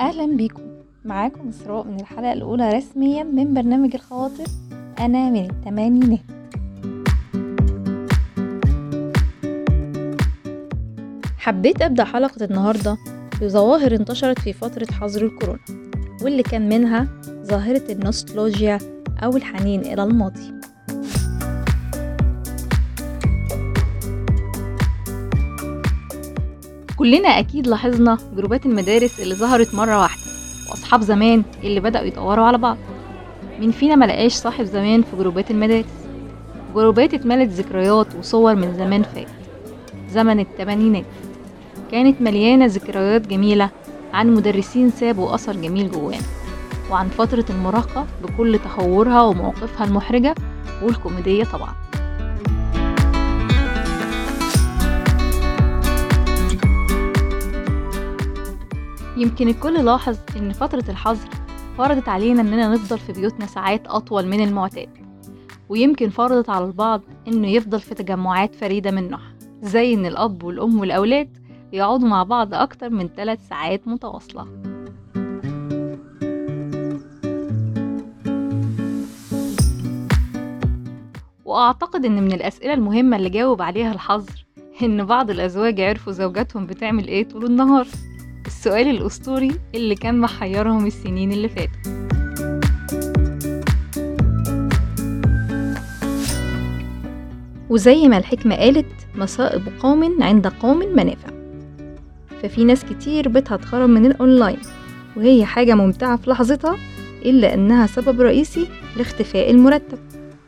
أهلا بيكم. معاكم إسراء من الحلقة الأولى رسميا من برنامج الخواطر. أنا من التمانينات حبيت أبدأ حلقة النهاردة بظواهر انتشرت في فترة حظر الكورونا واللي كان منها ظاهرة النوستولوجيا أو الحنين إلى الماضي. كلنا أكيد لاحظنا جروبات المدارس اللي ظهرت مرة واحدة وأصحاب زمان اللي بدأوا يدوروا على بعض. مين فينا ملقاش صاحب زمان في جروبات المدارس؟ جروبات اتملت ذكريات وصور من زمان فات. زمن التمانينات. كانت مليانة ذكريات جميلة عن مدرسين سابوا أثر جميل جوانا وعن فترة المراهقة بكل تهورها ومواقفها المحرجة والكوميدية طبعا. يمكن الكل لاحظ إن فترة الحظر فرضت علينا إننا نفضل في بيوتنا ساعات أطول من المعتاد ويمكن فرضت على البعض إنه يفضل في تجمعات فريدة من نوعها زي إن الأب والأم والأولاد يقعدوا مع بعض أكتر من 3 ساعات متواصلة. وأعتقد إن من الأسئلة المهمة اللي جاوب عليها الحظر إن بعض الأزواج عرفوا زوجاتهم بتعمل إيه طول النهار. السؤال الأسطوري اللي كان محيرهم السنين اللي فاتوا. وزي ما الحكمة قالت مصائب قوم عند قوم منافع. ففي ناس كتير بيتها من الأونلاين وهي حاجة ممتعة في لحظتها إلا إنها سبب رئيسي لاختفاء المرتب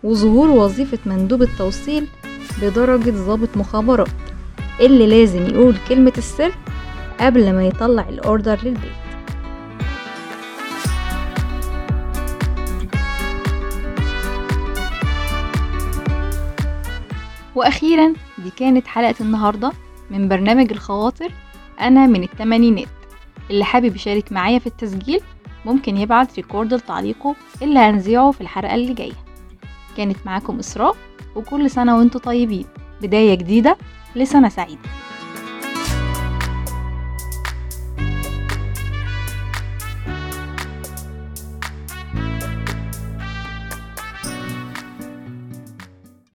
وظهور وظيفة مندوب التوصيل بدرجة ضابط مخابرات اللي لازم يقول كلمة السر قبل ما يطلع الأوردر للبيت. وأخيرا دي كانت حلقة النهاردة من برنامج الخواطر أنا من التمانينات اللي حابب يشارك معايا في التسجيل ممكن يبعت ريكورد لتعليقه اللي هنذيعه في الحلقة اللي جاية. كانت معاكم إسراء وكل سنة وأنتم طيبين. بداية جديدة لسنة سعيدة.